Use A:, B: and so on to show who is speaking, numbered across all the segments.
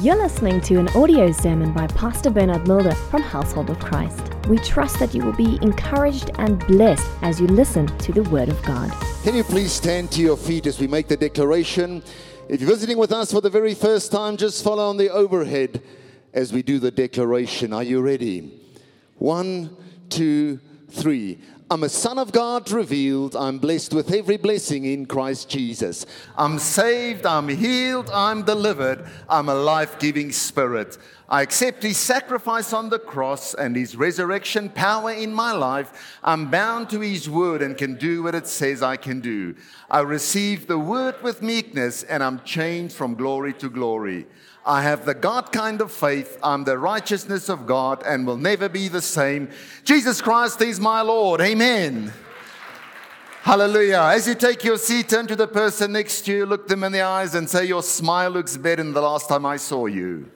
A: You're listening to an audio sermon by Pastor Bernard Mulder from Household of Christ. We trust that you will be encouraged and blessed as you listen to the Word of God.
B: Can you please stand to your feet as we make the declaration? If you're visiting with us for the very first time, just follow on the overhead as we do the declaration. Are you ready? One, two, three. I'm a son of God revealed. I'm blessed with every blessing in Christ Jesus. I'm saved. I'm healed. I'm delivered. I'm a life giving spirit. I accept his sacrifice on the cross and his resurrection power in my life. I'm bound to his word and can do what it says I can do. I receive the word with meekness and I'm changed from glory to glory. I have the God kind of faith. I'm the righteousness of God and will never be the same. Jesus Christ is my Lord. Amen. Hallelujah. As you take your seat, turn to the person next to you, look them in the eyes, and say, Your smile looks better than the last time I saw you.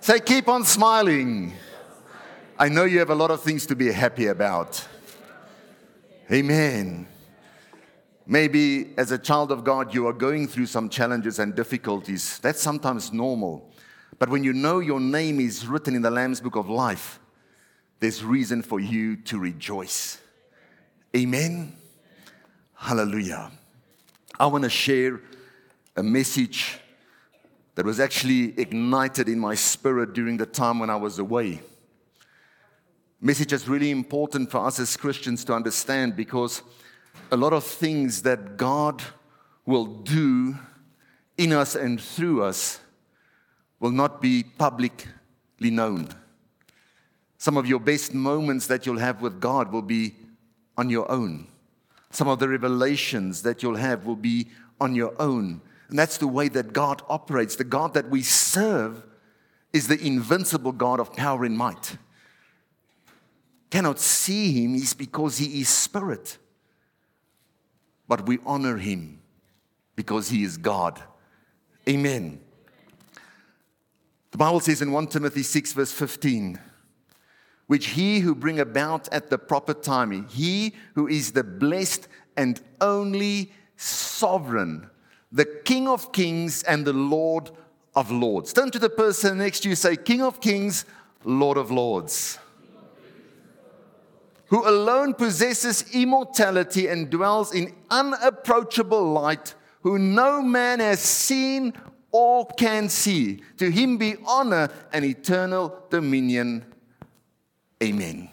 B: Say, Keep on smiling. I know you have a lot of things to be happy about. Amen. Maybe as a child of God, you are going through some challenges and difficulties. That's sometimes normal. But when you know your name is written in the Lamb's Book of Life, there's reason for you to rejoice. Amen. Hallelujah. I want to share a message that was actually ignited in my spirit during the time when I was away. Message is really important for us as Christians to understand because a lot of things that God will do in us and through us will not be publicly known. Some of your best moments that you'll have with God will be on your own. Some of the revelations that you'll have will be on your own. And that's the way that God operates. The God that we serve is the invincible God of power and might. Cannot see him is because he is spirit but we honor him because he is God. Amen. The Bible says in 1 Timothy 6, verse 15, which he who bring about at the proper time, he who is the blessed and only sovereign, the King of kings and the Lord of lords. Turn to the person next to you, say, King of kings, Lord of lords who alone possesses immortality and dwells in unapproachable light, who no man has seen or can see. To him be honor and eternal dominion. Amen.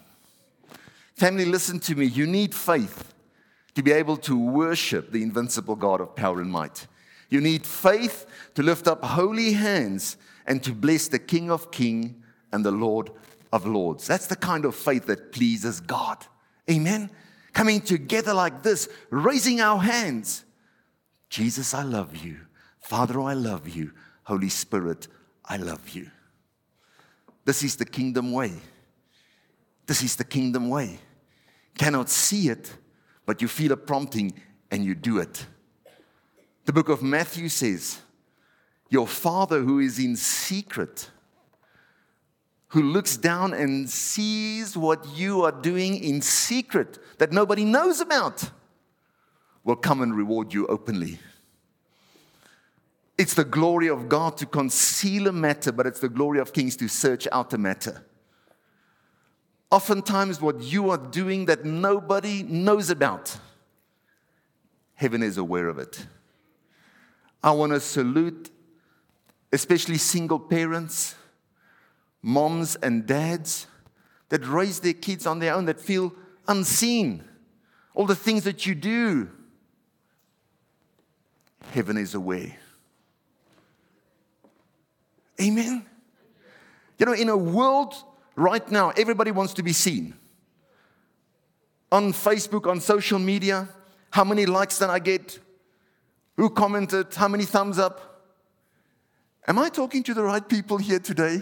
B: Family, listen to me. You need faith to be able to worship the invincible God of power and might. You need faith to lift up holy hands and to bless the King of Kings and the Lord of Lords. That's the kind of faith that pleases God. Amen. Coming together like this, raising our hands. Jesus, I love you. Father, I love you. Holy Spirit, I love you. This is the kingdom way. This is the kingdom way. Cannot see it, but you feel a prompting and you do it. The book of Matthew says, Your Father who is in secret who looks down and sees what you are doing in secret that nobody knows about, will come and reward you openly. It's the glory of God to conceal a matter, but it's the glory of kings to search out a matter. Oftentimes, what you are doing that nobody knows about, heaven is aware of it. I want to salute, especially single parents moms and dads that raise their kids on their own, that feel unseen. All the things that you do, heaven is aware. Amen. You know, in a world right now, everybody wants to be seen. On Facebook, on social media, how many likes did I get? Who commented? How many thumbs up? Am I talking to the right people here today?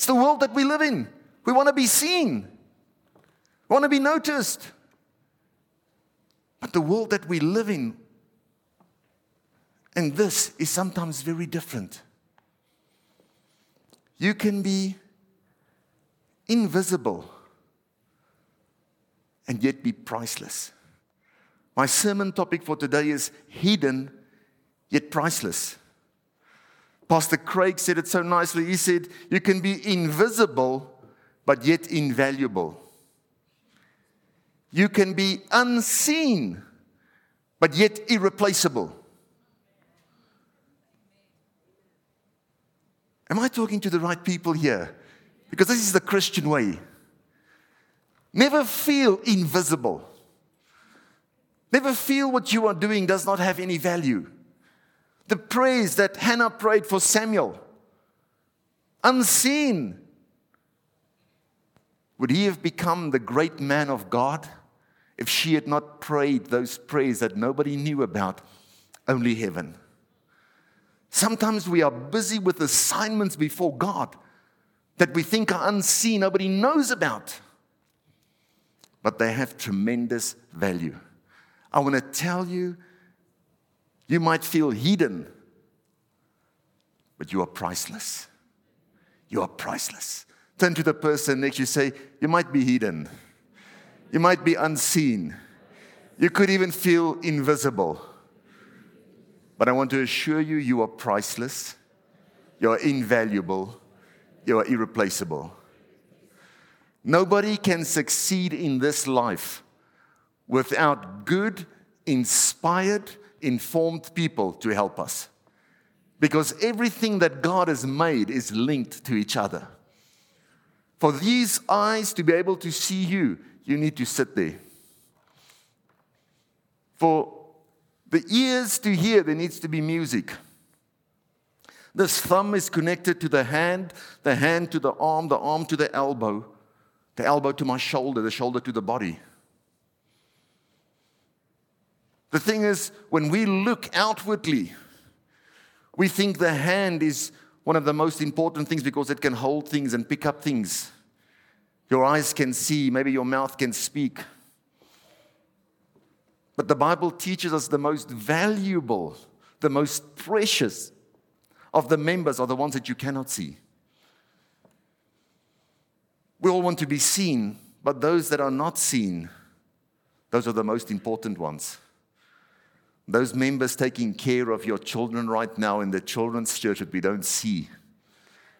B: It's the world that we live in. We want to be seen, we want to be noticed. But the world that we live in, and this is sometimes very different. You can be invisible and yet be priceless. My sermon topic for today is hidden yet priceless. Pastor Craig said it so nicely. He said, You can be invisible, but yet invaluable. You can be unseen, but yet irreplaceable. Am I talking to the right people here? Because this is the Christian way. Never feel invisible. Never feel what you are doing does not have any value. The praise that Hannah prayed for Samuel, unseen. Would he have become the great man of God if she had not prayed those prayers that nobody knew about, only heaven? Sometimes we are busy with assignments before God that we think are unseen, nobody knows about, but they have tremendous value. I want to tell you, you might feel hidden, but you are priceless. You are priceless. Turn to the person next to you say, You might be hidden. You might be unseen. You could even feel invisible. But I want to assure you, you are priceless. You are invaluable. You are irreplaceable. Nobody can succeed in this life without good, inspired, informed people to help us. Because everything that God has made is linked to each other. For these eyes to be able to see you, you need to sit there. For the ears to hear, there needs to be music. This thumb is connected to the hand, the hand to the arm, the arm to the elbow, the elbow to my shoulder, the shoulder to the body. The thing is, when we look outwardly, we think the hand is one of the most important things because it can hold things and pick up things. Your eyes can see, maybe your mouth can speak. But the Bible teaches us the most valuable, the most precious of the members are the ones that you cannot see. We all want to be seen, but those that are not seen, those are the most important ones. Those members taking care of your children right now in the children's church that we don't see,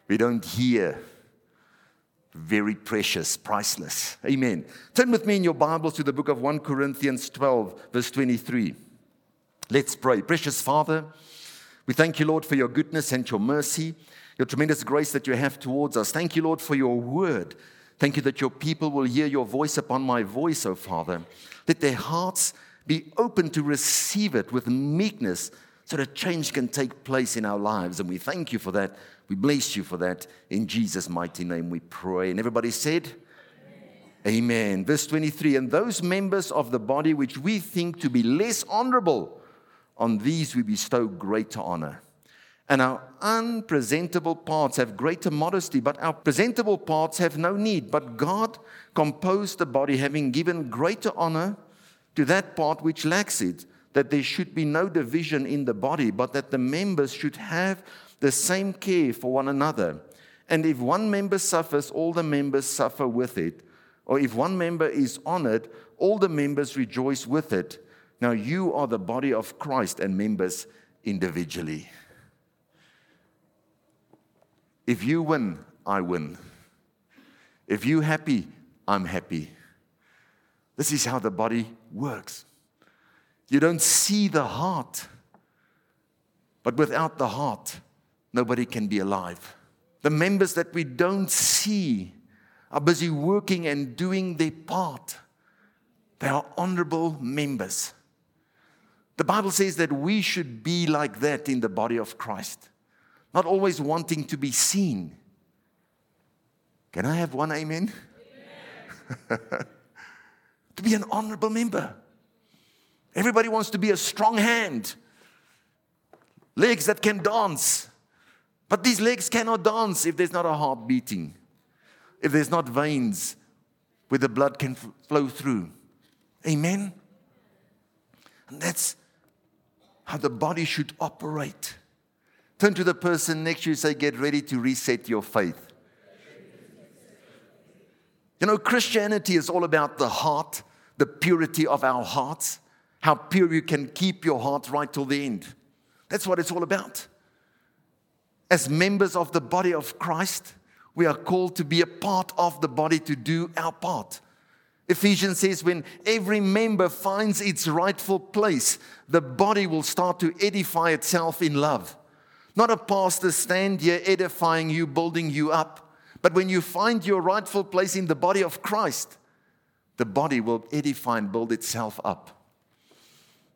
B: we don't hear. Very precious, priceless. Amen. Turn with me in your Bibles to the book of 1 Corinthians 12, verse 23. Let's pray. Precious Father, we thank you, Lord, for your goodness and your mercy, your tremendous grace that you have towards us. Thank you, Lord, for your word. Thank you that your people will hear your voice upon my voice, O Father. Let their hearts be open to receive it with meekness so that change can take place in our lives. And we thank you for that. We bless you for that. In Jesus' mighty name we pray. And everybody said, Amen. Verse 23 And those members of the body which we think to be less honorable, on these we bestow greater honor. And our unpresentable parts have greater modesty, but our presentable parts have no need. But God composed the body, having given greater honor to that part which lacks it, that there should be no division in the body, but that the members should have the same care for one another. And if one member suffers, all the members suffer with it. Or if one member is honored, all the members rejoice with it. Now you are the body of Christ and members individually. If you win, I win. If you happy, I'm happy. This is how the body works. You don't see the heart, but without the heart, nobody can be alive. The members that we don't see are busy working and doing their part. They are honorable members. The Bible says that we should be like that in the body of Christ, not always wanting to be seen. Can I have one amen? amen. to be an honorable member. Everybody wants to be a strong hand, legs that can dance. But these legs cannot dance if there's not a heart beating, if there's not veins where the blood can flow through. Amen? And that's how the body should operate. Turn to the person next to you and say, Get ready to reset your faith. You know, Christianity is all about the heart, the purity of our hearts, how pure you can keep your heart right till the end. That's what it's all about. As members of the body of Christ, we are called to be a part of the body to do our part. Ephesians says, when every member finds its rightful place, the body will start to edify itself in love. Not a pastor stand here edifying you, building you up, but when you find your rightful place in the body of Christ, the body will edify and build itself up.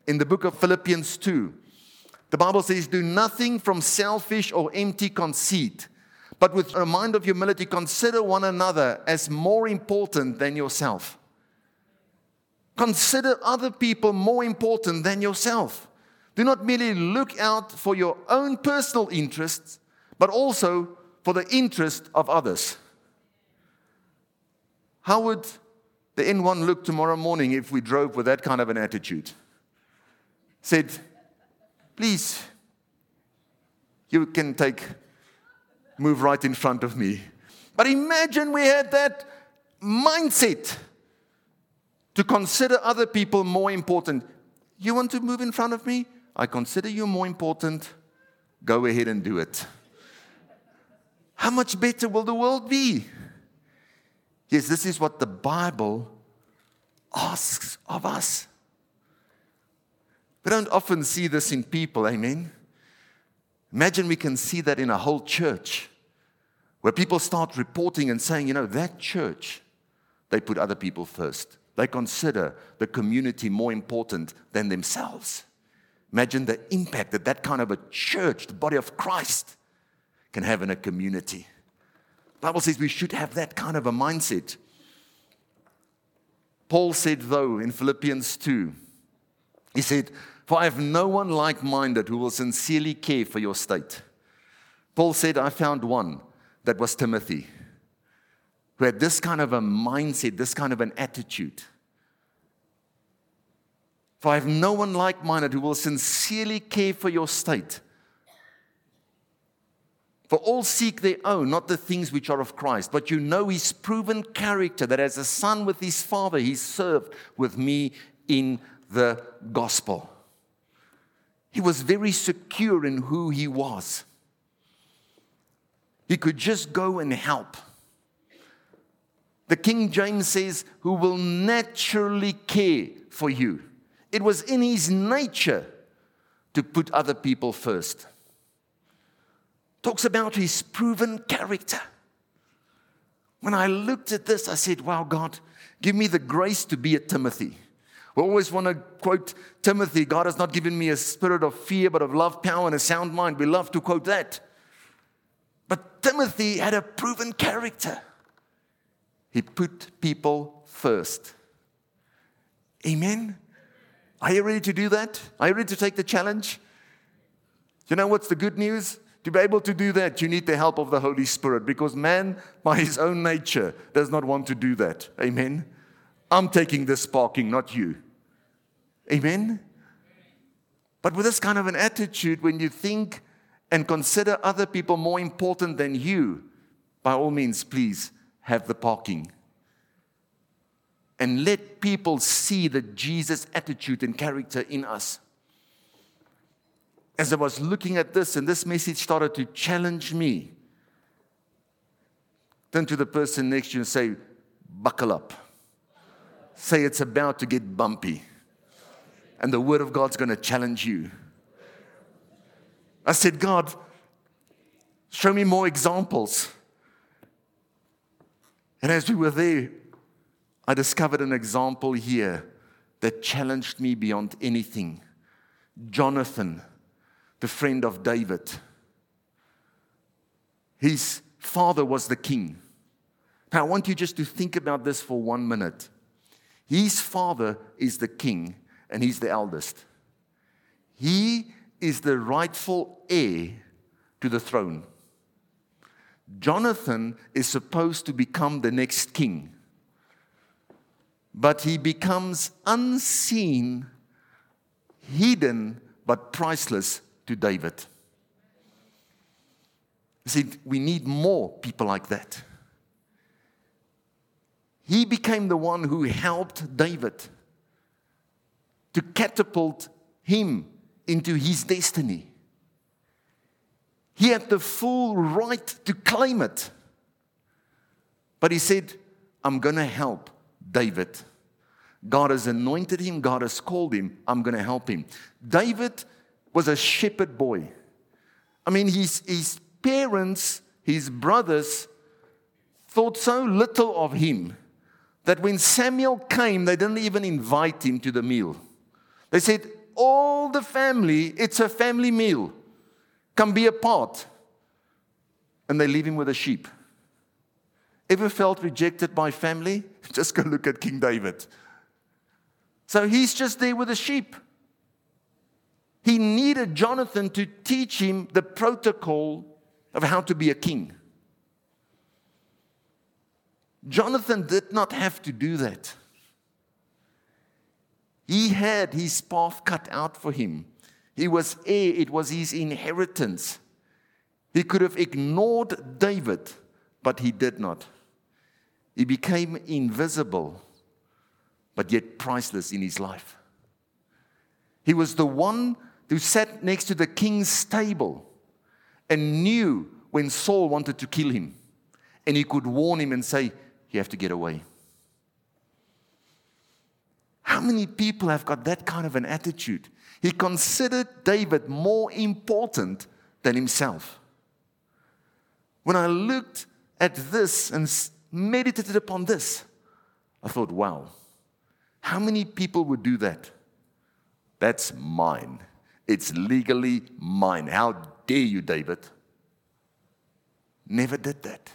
B: In the book of Philippians 2, the Bible says, Do nothing from selfish or empty conceit, but with a mind of humility, consider one another as more important than yourself. Consider other people more important than yourself. Do not merely look out for your own personal interests, but also for the interest of others. How would the N1 look tomorrow morning if we drove with that kind of an attitude? Said, please, you can take, move right in front of me. But imagine we had that mindset to consider other people more important. You want to move in front of me? I consider you more important. Go ahead and do it. How much better will the world be? Yes, this is what the Bible asks of us. We don't often see this in people, amen? Imagine we can see that in a whole church where people start reporting and saying, you know, that church, they put other people first. They consider the community more important than themselves. Imagine the impact that that kind of a church, the body of Christ, can have in a community. Bible says we should have that kind of a mindset. Paul said, though, in Philippians 2, he said, For I have no one like minded who will sincerely care for your state. Paul said, I found one that was Timothy who had this kind of a mindset, this kind of an attitude. For I have no one like minded who will sincerely care for your state. For all seek their own, not the things which are of Christ. But you know his proven character, that as a son with his father, he served with me in the gospel. He was very secure in who he was. He could just go and help. The King James says, who will naturally care for you. It was in his nature to put other people first. Talks about his proven character. When I looked at this, I said, Wow, God, give me the grace to be a Timothy. We always want to quote Timothy God has not given me a spirit of fear, but of love, power, and a sound mind. We love to quote that. But Timothy had a proven character. He put people first. Amen. Are you ready to do that? Are you ready to take the challenge? You know what's the good news? To be able to do that, you need the help of the Holy Spirit because man, by his own nature, does not want to do that. Amen. I'm taking this parking, not you. Amen. But with this kind of an attitude, when you think and consider other people more important than you, by all means, please have the parking. And let people see the Jesus attitude and character in us. As I was looking at this, and this message started to challenge me, turn to the person next to you and say, Buckle up. Say it's about to get bumpy. And the Word of God's going to challenge you. I said, God, show me more examples and as we were there, I discovered an example here that challenged me beyond anything. Jonathan, the friend of David. His father was the king. Now, I want you just to think about this for one minute. His father is the king, and he's the eldest. He is the rightful heir to the throne. Jonathan is supposed to become the next king, but he becomes unseen, hidden, but priceless to David. He said, we need more people like that. He became the one who helped David to catapult him into his destiny. He had the full right to claim it. But he said, I'm going to help David. God has anointed him, God has called him, I'm going to help him. David was a shepherd boy. I mean, his, his parents, his brothers, thought so little of him that when Samuel came, they didn't even invite him to the meal. They said, All the family, it's a family meal. Come be a part. And they leave him with the sheep. Ever felt rejected by family? Just go look at King David. So he's just there with the sheep. He needed Jonathan to teach him the protocol of how to be a king. Jonathan did not have to do that. He had his path cut out for him. He was heir, it was his inheritance. He could have ignored David, but he did not. He became invisible, but yet priceless in his life. He was the one who sat next to the king's table and knew when Saul wanted to kill him. And he could warn him and say, You have to get away. How many people have got that kind of an attitude? He considered David more important than himself. When I looked at this and meditated upon this, I thought, wow, how many people would do that? That's mine. It's legally mine. How dare you, David? Never did that.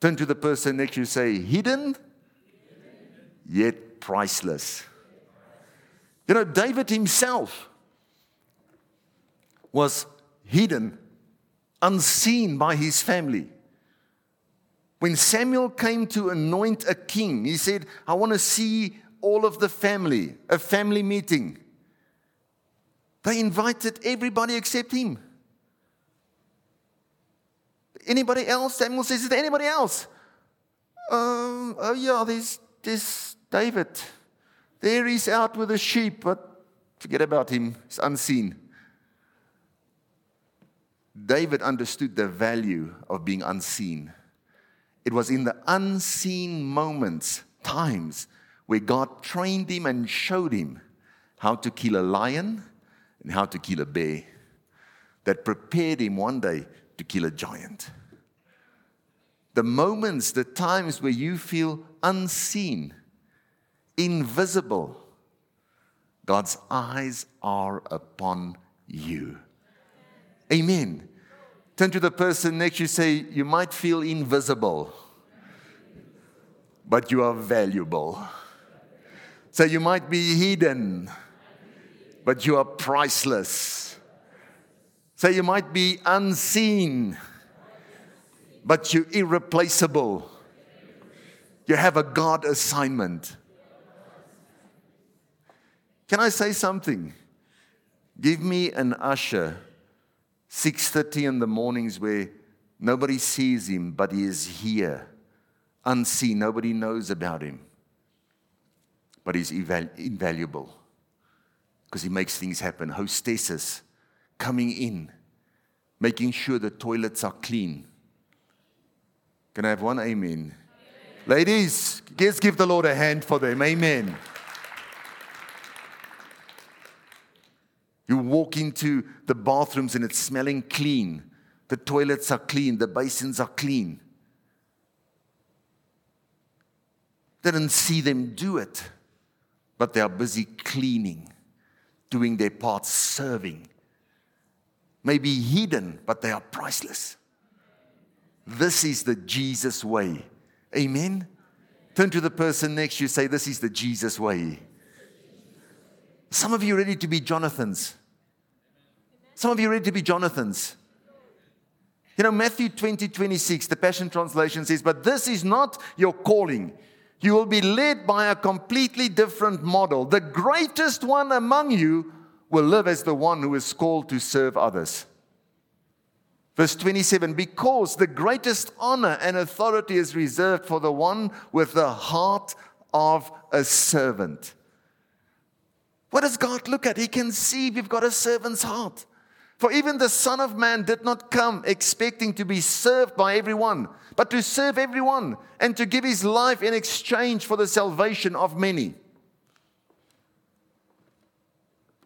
B: Turn to the person next to you say, hidden, yet priceless. You know, David himself was hidden, unseen by his family. When Samuel came to anoint a king, he said, I want to see all of the family, a family meeting. They invited everybody except him. Anybody else? Samuel says, Is there anybody else? Um, oh, yeah, there's, there's David. There he's out with the sheep, but forget about him. He's unseen. David understood the value of being unseen. It was in the unseen moments, times, where God trained him and showed him how to kill a lion and how to kill a bear that prepared him one day to kill a giant. The moments, the times where you feel unseen, invisible, God's eyes are upon you. Amen. Turn to the person next you, say, You might feel invisible, but you are valuable. So you might be hidden, but you are priceless. So you might be unseen, but you're irreplaceable. You have a God assignment. Can I say something? Give me an usher 6:30 in the mornings where nobody sees him but he is here unseen nobody knows about him but he's invaluable because he makes things happen hostesses coming in making sure the toilets are clean can i have one amen, amen. ladies let's give the lord a hand for them amen You walk into the bathrooms and it's smelling clean. The toilets are clean. The basins are clean. Didn't see them do it, but they are busy cleaning, doing their part, serving. Maybe hidden, but they are priceless. This is the Jesus way. Amen. Turn to the person next you, say, This is the Jesus way. Some of you are ready to be Jonathans. Some of you are ready to be Jonathans. You know, Matthew 20, 26, the Passion Translation says, But this is not your calling. You will be led by a completely different model. The greatest one among you will live as the one who is called to serve others. Verse 27 Because the greatest honor and authority is reserved for the one with the heart of a servant. What does God look at? He can see we've got a servant's heart. For even the Son of Man did not come expecting to be served by everyone, but to serve everyone and to give his life in exchange for the salvation of many.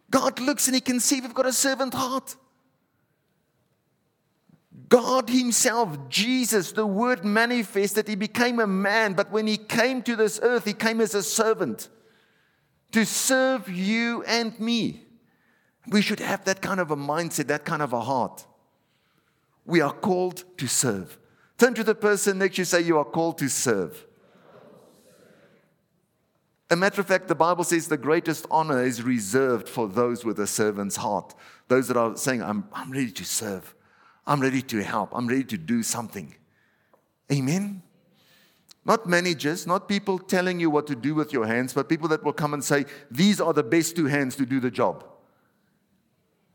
B: God looks and he can see we've got a servant heart. God Himself, Jesus, the Word manifested, He became a man, but when He came to this earth, He came as a servant to serve you and me. We should have that kind of a mindset, that kind of a heart. We are called to serve. Turn to the person next to you, say, You are called to serve. A matter of fact, the Bible says the greatest honor is reserved for those with a servant's heart. Those that are saying, I'm, I'm ready to serve. I'm ready to help. I'm ready to do something. Amen. Not managers, not people telling you what to do with your hands, but people that will come and say, These are the best two hands to do the job.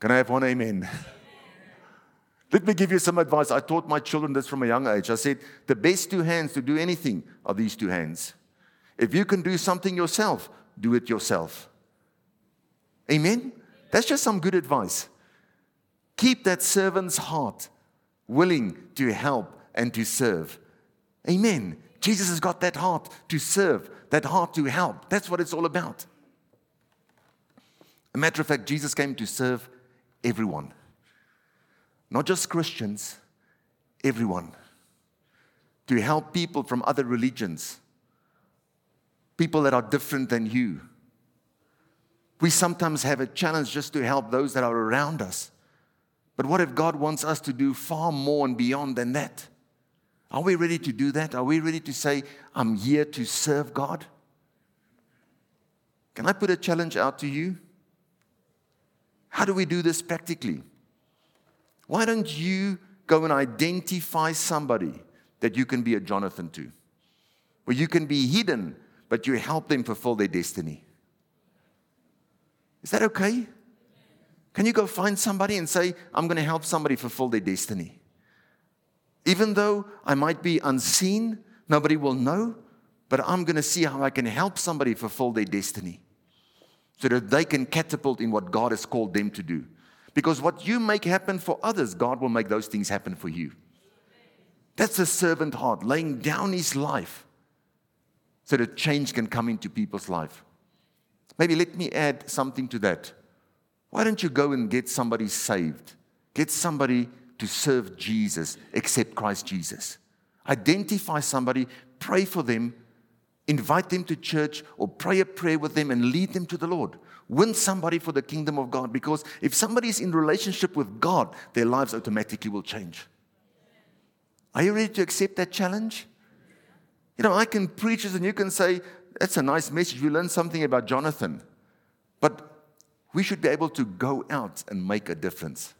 B: Can I have one amen? Let me give you some advice. I taught my children this from a young age. I said, The best two hands to do anything are these two hands. If you can do something yourself, do it yourself. Amen? That's just some good advice. Keep that servant's heart willing to help and to serve. Amen. Jesus has got that heart to serve, that heart to help. That's what it's all about. A matter of fact, Jesus came to serve everyone, not just Christians, everyone. To help people from other religions, people that are different than you. We sometimes have a challenge just to help those that are around us. But what if God wants us to do far more and beyond than that? Are we ready to do that? Are we ready to say, I'm here to serve God? Can I put a challenge out to you? How do we do this practically? Why don't you go and identify somebody that you can be a Jonathan to? Where you can be hidden, but you help them fulfill their destiny. Is that okay? Can you go find somebody and say, I'm going to help somebody fulfill their destiny? Even though I might be unseen, nobody will know, but I'm going to see how I can help somebody fulfill their destiny so that they can catapult in what God has called them to do. Because what you make happen for others, God will make those things happen for you. That's a servant heart, laying down his life so that change can come into people's life. Maybe let me add something to that. Why don't you go and get somebody saved? Get somebody to serve Jesus, accept Christ Jesus. Identify somebody, pray for them, invite them to church, or pray a prayer with them and lead them to the Lord. Win somebody for the kingdom of God because if somebody is in relationship with God, their lives automatically will change. Are you ready to accept that challenge? You know, I can preach this and you can say, that's a nice message. We learned something about Jonathan. But we should be able to go out and make a difference.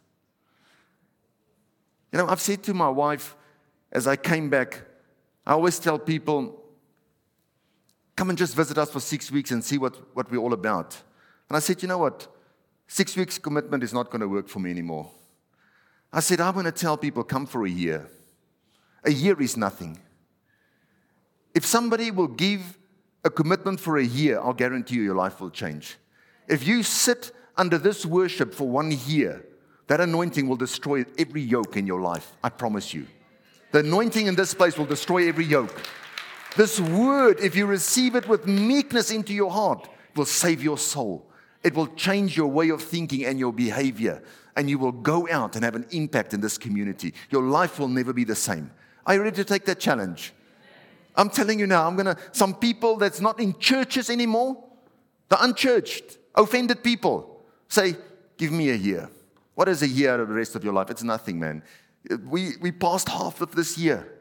B: You know, I've said to my wife as I came back, I always tell people, come and just visit us for six weeks and see what, what we're all about. And I said, you know what? Six weeks commitment is not going to work for me anymore. I said, I'm going to tell people, come for a year. A year is nothing. If somebody will give a commitment for a year, I'll guarantee you your life will change. If you sit under this worship for one year, that anointing will destroy every yoke in your life. I promise you. The anointing in this place will destroy every yoke. This word, if you receive it with meekness into your heart, will save your soul. It will change your way of thinking and your behavior. And you will go out and have an impact in this community. Your life will never be the same. Are you ready to take that challenge? I'm telling you now, I'm to, some people that's not in churches anymore, the unchurched, offended people, say, Give me a year. What is a year out of the rest of your life? It's nothing, man. We, we passed half of this year.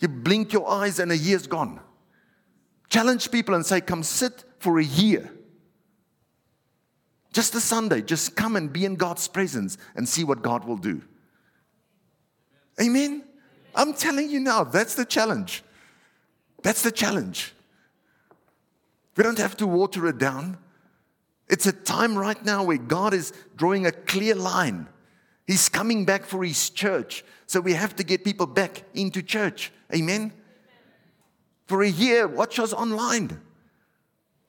B: You blink your eyes and a year's gone. Challenge people and say, Come sit for a year. Just a Sunday, just come and be in God's presence and see what God will do. Amen? I'm telling you now, that's the challenge. That's the challenge. We don't have to water it down. It's a time right now where God is drawing a clear line. He's coming back for His church. So we have to get people back into church. Amen? For a year, watch us online.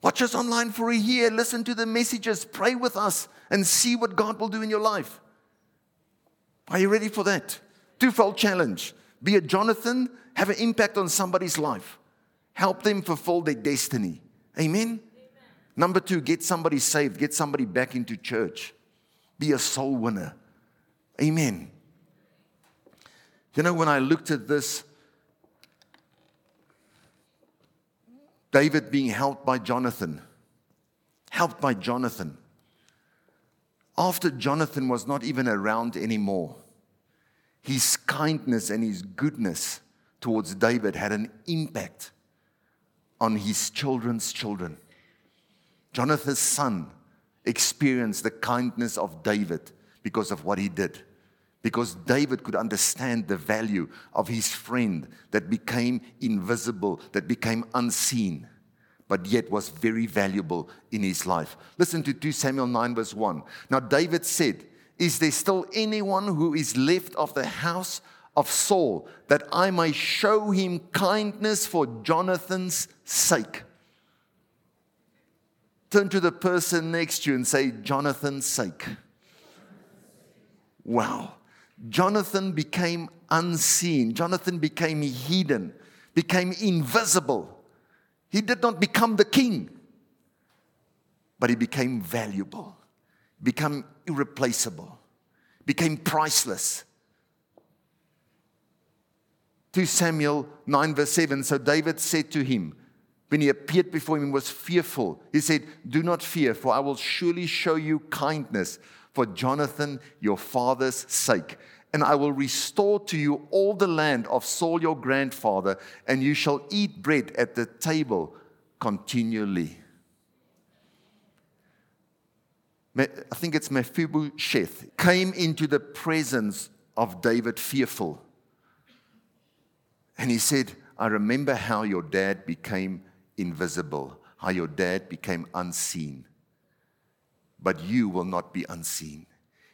B: Watch us online for a year. Listen to the messages. Pray with us and see what God will do in your life. Are you ready for that? Twofold challenge. Be a Jonathan, have an impact on somebody's life. Help them fulfill their destiny. Amen? Amen? Number two, get somebody saved, get somebody back into church. Be a soul winner. Amen. You know, when I looked at this, David being helped by Jonathan, helped by Jonathan. After Jonathan was not even around anymore, his kindness and his goodness towards David had an impact on his children's children. Jonathan's son experienced the kindness of David because of what he did. Because David could understand the value of his friend that became invisible, that became unseen, but yet was very valuable in his life. Listen to 2 Samuel 9, verse 1. Now, David said, Is there still anyone who is left of the house of Saul that I may show him kindness for Jonathan's sake? Turn to the person next to you and say, Jonathan's sake. Wow. Jonathan became unseen. Jonathan became hidden, became invisible. He did not become the king, but he became valuable, became irreplaceable, became priceless. 2 Samuel 9, verse 7. So David said to him, when he appeared before him, was fearful. He said, Do not fear, for I will surely show you kindness for Jonathan, your father's sake. And I will restore to you all the land of Saul your grandfather, and you shall eat bread at the table continually. I think it's Mephibosheth came into the presence of David fearful. And he said, I remember how your dad became invisible, how your dad became unseen but you will not be unseen.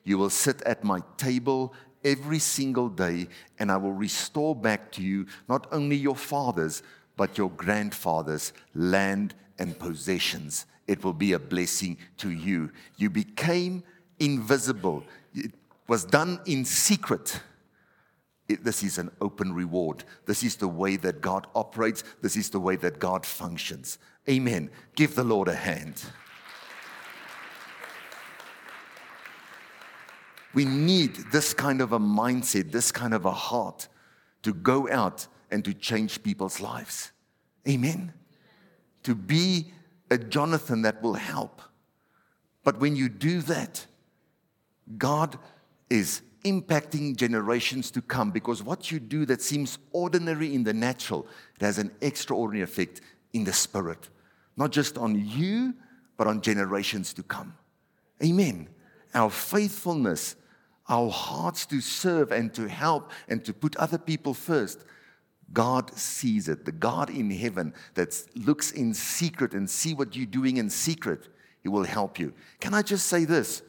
B: You will sit at my table every single day, and I will restore back to you not only your father's, but your grandfather's land and possessions. It will be a blessing to you. You became invisible, it was done in secret. It, this is an open reward. This is the way that God operates. This is the way that God functions. Amen. Give the Lord a hand. We need this kind of a mindset, this kind of a heart to go out and to change people's lives. Amen. To be a Jonathan that will help. But when you do that, God is impacting generations to come because what you do that seems ordinary in the natural, it has an extraordinary effect in the spirit, not just on you, but on generations to come. Amen our faithfulness, our hearts to serve and to help and to put other people first, God sees it. The God in heaven that looks in secret and see what you're doing in secret, He will help you. Can I just say this?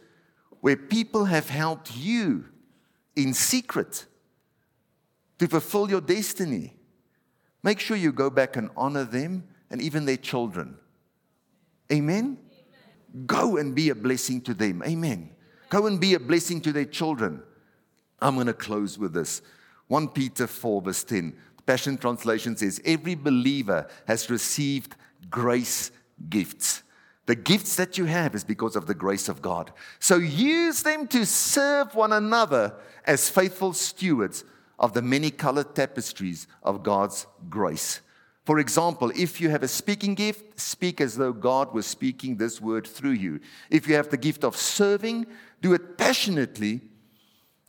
B: Where people have helped you in secret to fulfill your destiny, make sure you go back and honor them and even their children. Amen? Go and be a blessing to them. Amen. Go and be a blessing to their children. I'm going to close with this. 1 Peter 4, verse 10. The Passion Translation says, Every believer has received grace gifts. The gifts that you have is because of the grace of God. So use them to serve one another as faithful stewards of the many colored tapestries of God's grace. For example, if you have a speaking gift, speak as though God was speaking this word through you. If you have the gift of serving, do it passionately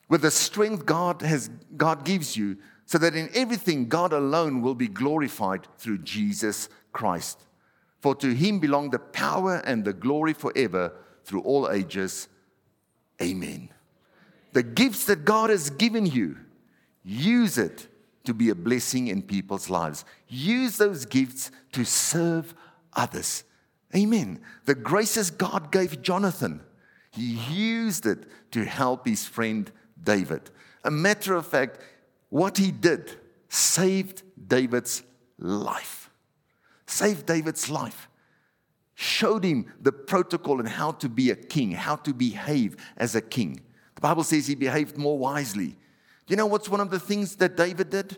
B: with the strength God has God gives you, so that in everything God alone will be glorified through Jesus Christ. For to him belong the power and the glory forever through all ages. Amen. The gifts that God has given you, use it to be a blessing in people's lives. Use those gifts to serve others. Amen. The graces God gave Jonathan, he used it to help his friend David. A matter of fact, what he did saved David's life. Saved David's life. Showed him the protocol and how to be a king, how to behave as a king. The Bible says he behaved more wisely. You know what's one of the things that David did?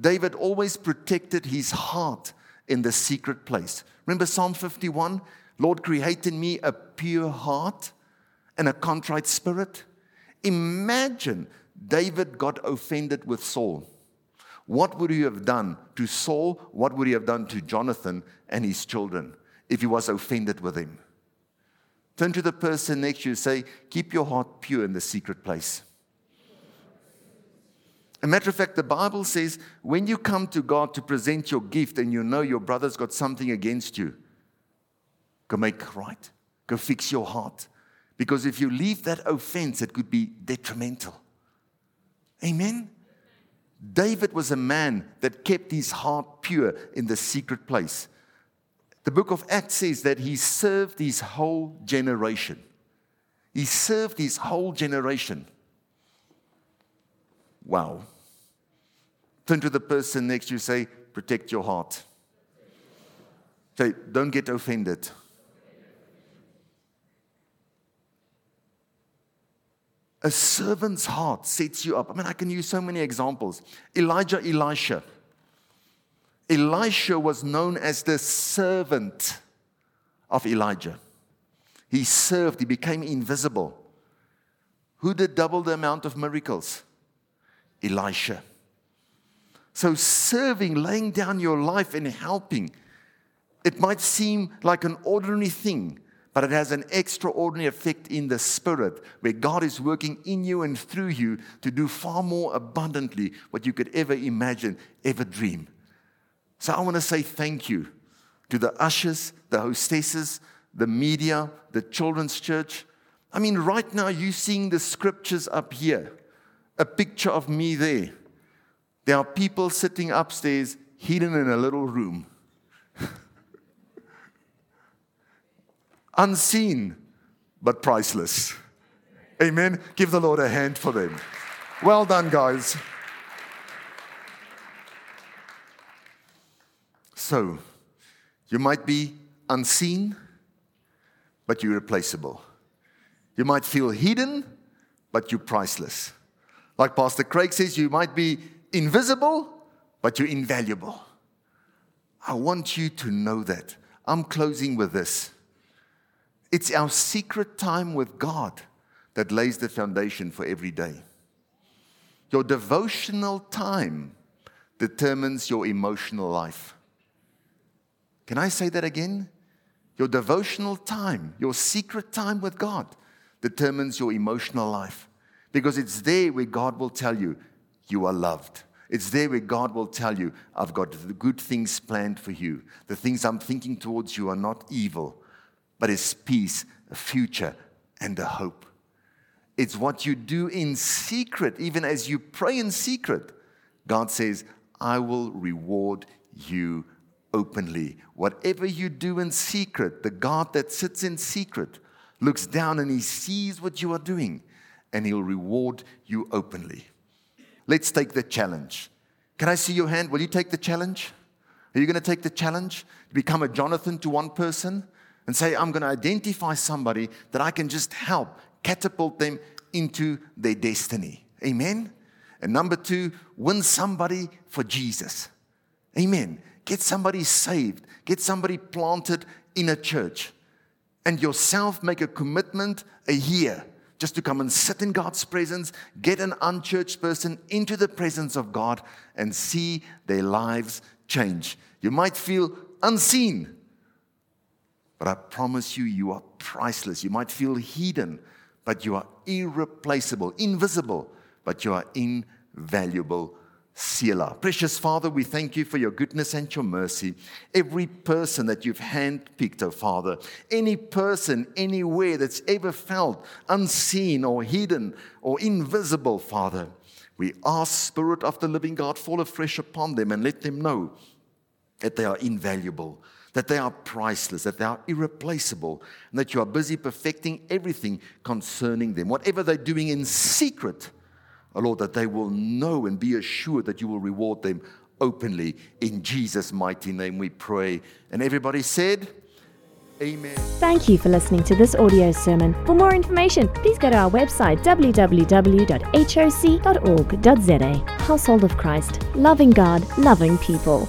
B: David always protected his heart in the secret place. Remember Psalm 51? Lord, create in me a pure heart and a contrite spirit. Imagine David got offended with Saul. What would he have done to Saul? What would he have done to Jonathan and his children if he was offended with him? Turn to the person next to you and say, Keep your heart pure in the secret place. A matter of fact, the Bible says when you come to God to present your gift and you know your brother's got something against you, go make right. Go fix your heart. Because if you leave that offense, it could be detrimental. Amen? David was a man that kept his heart pure in the secret place. The book of Acts says that he served his whole generation. He served his whole generation. Wow. Turn to the person next to you, say, protect your heart. Say, don't get offended. A servant's heart sets you up. I mean, I can use so many examples. Elijah, Elisha. Elisha was known as the servant of Elijah. He served, he became invisible. Who did double the amount of miracles? Elisha. So, serving, laying down your life and helping, it might seem like an ordinary thing, but it has an extraordinary effect in the spirit where God is working in you and through you to do far more abundantly what you could ever imagine, ever dream. So I want to say thank you to the ushers, the hostesses, the media, the children's church. I mean, right now you're seeing the scriptures up here, a picture of me there. There are people sitting upstairs, hidden in a little room. unseen but priceless. Amen. Give the Lord a hand for them. Well done, guys. So, you might be unseen, but you're replaceable. You might feel hidden, but you're priceless. Like Pastor Craig says, you might be invisible, but you're invaluable. I want you to know that. I'm closing with this. It's our secret time with God that lays the foundation for every day. Your devotional time determines your emotional life. Can I say that again? Your devotional time, your secret time with God, determines your emotional life. Because it's there where God will tell you, you are loved. It's there where God will tell you, I've got the good things planned for you. The things I'm thinking towards you are not evil, but it's peace, a future, and a hope. It's what you do in secret, even as you pray in secret. God says, I will reward you openly. Whatever you do in secret, the God that sits in secret looks down and he sees what you are doing and he'll reward you openly. Let's take the challenge. Can I see your hand? Will you take the challenge? Are you going to take the challenge? To become a Jonathan to one person? and say, I'm going to identify somebody that I can just help catapult them into their destiny. Amen. And number two, win somebody for Jesus. Amen. Get somebody saved, get somebody planted in a church, and yourself make a commitment a year just to come and sit in God's presence, get an unchurched person into the presence of God, and see their lives change. You might feel unseen but I promise you, you are priceless. You might feel hidden, but you are irreplaceable, invisible, but you are invaluable. Selah. Precious Father, we thank you for your goodness and your mercy. Every person that you've handpicked, oh Father, any person anywhere that's ever felt unseen or hidden or invisible, Father, we ask, Spirit of the living God, fall afresh upon them and let them know that they are invaluable that they are priceless, that they are irreplaceable, and that you are busy perfecting everything concerning them. Whatever they're doing in secret, oh Lord, that they will know and be assured that you will reward them openly. In Jesus' mighty name we pray. And everybody said, Amen.
A: Thank you for listening to this audio sermon. For more information, please go to our website www.hoc.org.za. Household of Christ, loving God, loving people.